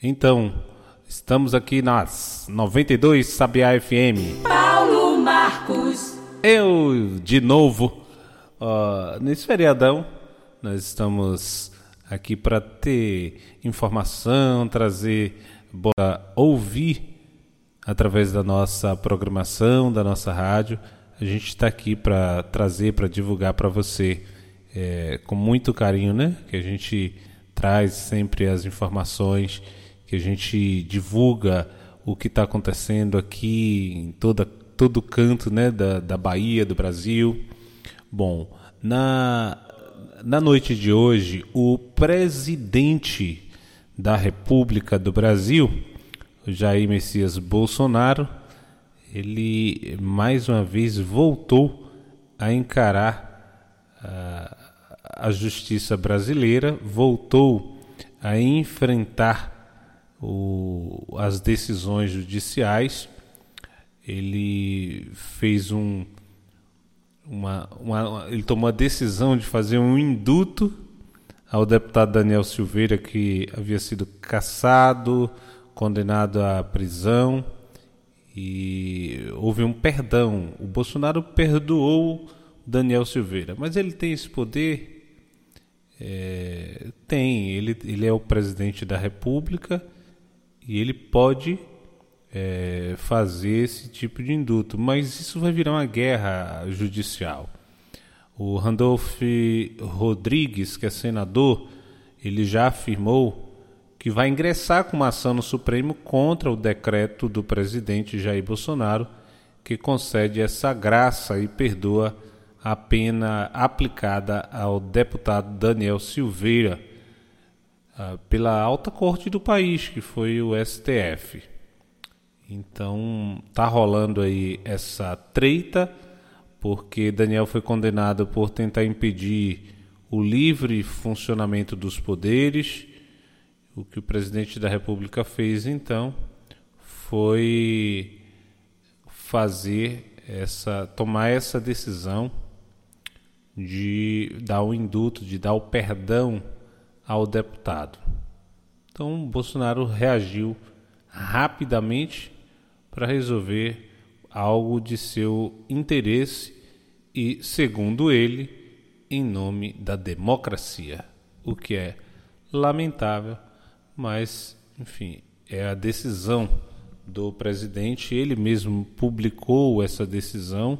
Então, estamos aqui nas 92 Sabiá FM. Paulo Marcos. Eu, de novo, uh, nesse feriadão, nós estamos aqui para ter informação, trazer, ouvir através da nossa programação, da nossa rádio. A gente está aqui para trazer, para divulgar para você é, com muito carinho, né? Que a gente traz sempre as informações que a gente divulga o que está acontecendo aqui em toda, todo canto né, da, da Bahia, do Brasil. Bom, na, na noite de hoje, o presidente da República do Brasil, Jair Messias Bolsonaro, ele mais uma vez voltou a encarar a, a justiça brasileira, voltou a enfrentar o, as decisões judiciais. Ele fez um, uma, uma, ele tomou a decisão de fazer um induto ao deputado Daniel Silveira que havia sido caçado, condenado à prisão e houve um perdão. O Bolsonaro perdoou Daniel Silveira, mas ele tem esse poder? É, tem, ele, ele é o presidente da República e ele pode é, fazer esse tipo de induto, mas isso vai virar uma guerra judicial. O Randolph Rodrigues, que é senador, ele já afirmou que vai ingressar com uma ação no Supremo contra o decreto do presidente Jair Bolsonaro que concede essa graça e perdoa a pena aplicada ao deputado Daniel Silveira pela alta corte do país, que foi o STF. Então tá rolando aí essa treita, porque Daniel foi condenado por tentar impedir o livre funcionamento dos poderes. O que o presidente da República fez então foi fazer essa tomar essa decisão de dar o induto, de dar o perdão ao deputado. Então, Bolsonaro reagiu rapidamente para resolver algo de seu interesse e, segundo ele, em nome da democracia, o que é lamentável, mas, enfim, é a decisão do presidente. Ele mesmo publicou essa decisão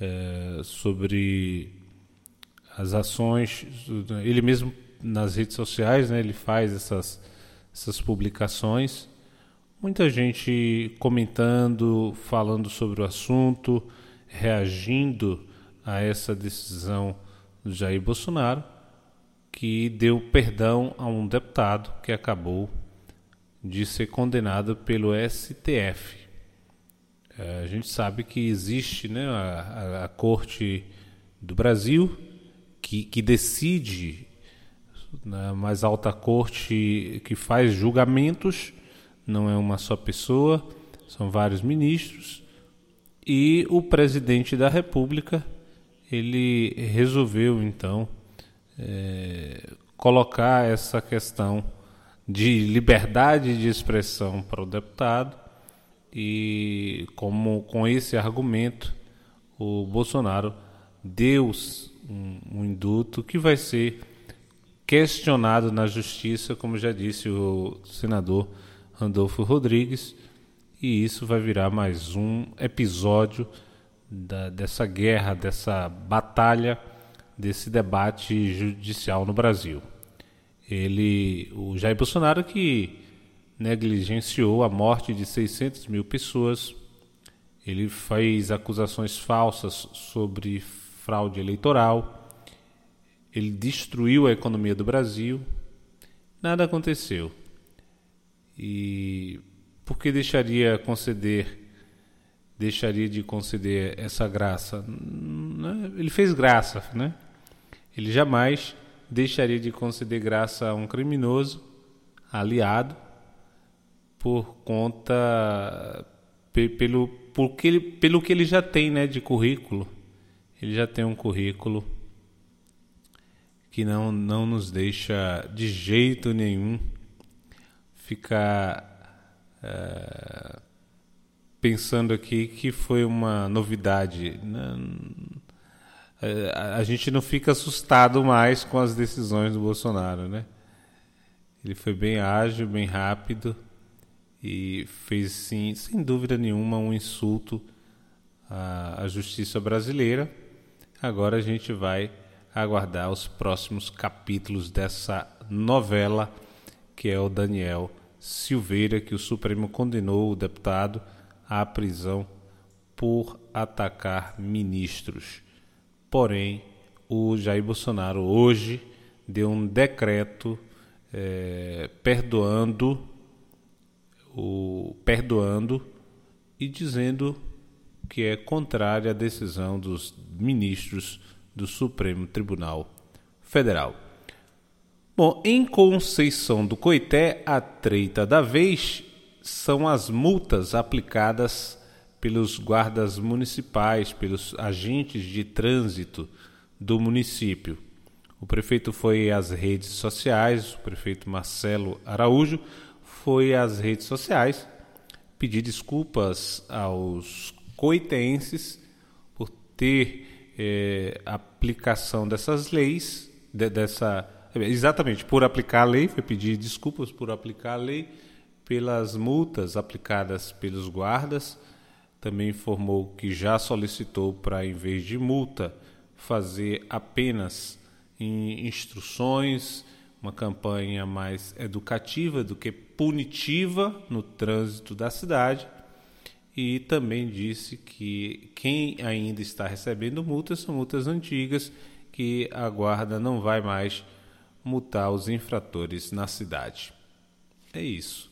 é, sobre as ações, ele mesmo nas redes sociais, né, ele faz essas, essas publicações. Muita gente comentando, falando sobre o assunto, reagindo a essa decisão do Jair Bolsonaro, que deu perdão a um deputado que acabou de ser condenado pelo STF. É, a gente sabe que existe né, a, a, a Corte do Brasil que, que decide na mais alta corte que faz julgamentos, não é uma só pessoa, são vários ministros, e o presidente da República ele resolveu então é, colocar essa questão de liberdade de expressão para o deputado e como com esse argumento o Bolsonaro deu um, um induto que vai ser questionado na justiça, como já disse o senador Randolfo Rodrigues, e isso vai virar mais um episódio da, dessa guerra, dessa batalha, desse debate judicial no Brasil. Ele, o Jair Bolsonaro, que negligenciou a morte de 600 mil pessoas, ele fez acusações falsas sobre fraude eleitoral ele destruiu a economia do Brasil, nada aconteceu. E por que deixaria conceder deixaria de conceder essa graça? Né? Ele fez graça, né? Ele jamais deixaria de conceder graça a um criminoso aliado por conta pelo por que ele, pelo que ele já tem, né, de currículo. Ele já tem um currículo que não, não nos deixa de jeito nenhum ficar é, pensando aqui que foi uma novidade. É, a gente não fica assustado mais com as decisões do Bolsonaro, né? Ele foi bem ágil, bem rápido e fez, sim, sem dúvida nenhuma, um insulto à, à justiça brasileira. Agora a gente vai aguardar os próximos capítulos dessa novela, que é o Daniel Silveira, que o Supremo condenou o deputado à prisão por atacar ministros. Porém, o Jair Bolsonaro hoje deu um decreto é, perdoando o perdoando e dizendo que é contrária à decisão dos ministros do Supremo Tribunal Federal. Bom, em Conceição do Coité, a treita da vez são as multas aplicadas pelos guardas municipais, pelos agentes de trânsito do município. O prefeito foi às redes sociais, o prefeito Marcelo Araújo foi às redes sociais pedir desculpas aos coitenses por ter é, aplicação dessas leis, de, dessa exatamente por aplicar a lei, foi pedir desculpas por aplicar a lei pelas multas aplicadas pelos guardas. Também informou que já solicitou para, em vez de multa, fazer apenas instruções, uma campanha mais educativa do que punitiva no trânsito da cidade e também disse que quem ainda está recebendo multas são multas antigas que a guarda não vai mais multar os infratores na cidade. É isso.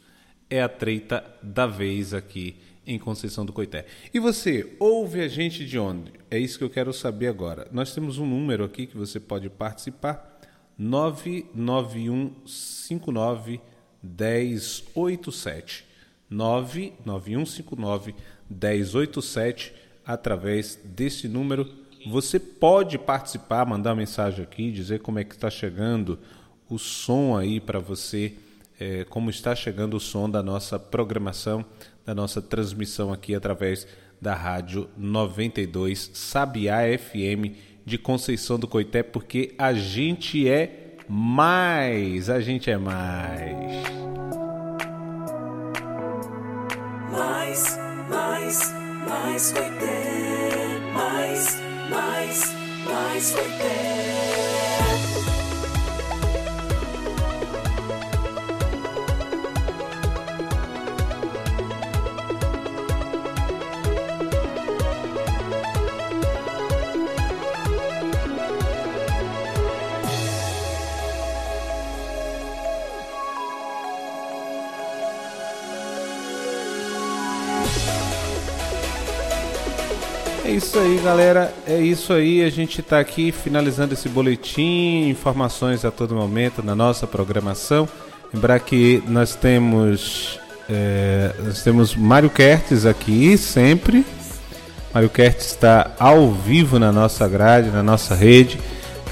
É a treita da vez aqui em Conceição do Coité. E você, ouve a gente de onde? É isso que eu quero saber agora. Nós temos um número aqui que você pode participar: 99159 1087. 99159 1087 através desse número. Você pode participar, mandar uma mensagem aqui, dizer como é que está chegando o som aí para você, é, como está chegando o som da nossa programação, da nossa transmissão aqui através da rádio 92 Sabiá FM de Conceição do Coité, porque a gente é mais, a gente é mais. Mais, mais, mais Coité, mais, mais, mais Coité. É isso aí, galera. É isso aí. A gente está aqui finalizando esse boletim, informações a todo momento na nossa programação. Lembrar que nós temos é, nós temos Mário Kertes aqui sempre. Mário Kertes está ao vivo na nossa grade, na nossa rede,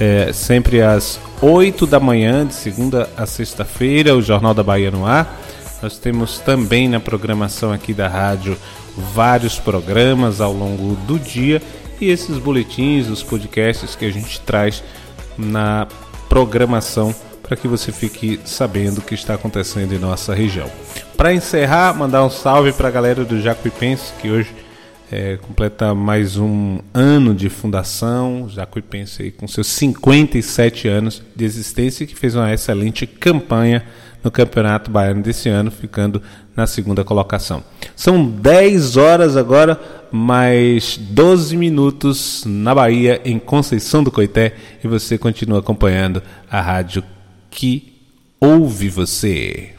é, sempre às 8 da manhã, de segunda a sexta-feira, o Jornal da Bahia no ar. Nós temos também na programação aqui da rádio vários programas ao longo do dia e esses boletins, os podcasts que a gente traz na programação para que você fique sabendo o que está acontecendo em nossa região. Para encerrar, mandar um salve para a galera do Jacuipense que hoje é, completa mais um ano de fundação, Jacuipense aí com seus 57 anos de existência que fez uma excelente campanha no Campeonato Baiano desse ano, ficando na segunda colocação. São 10 horas agora, mais 12 minutos na Bahia, em Conceição do Coité, e você continua acompanhando a rádio que ouve você.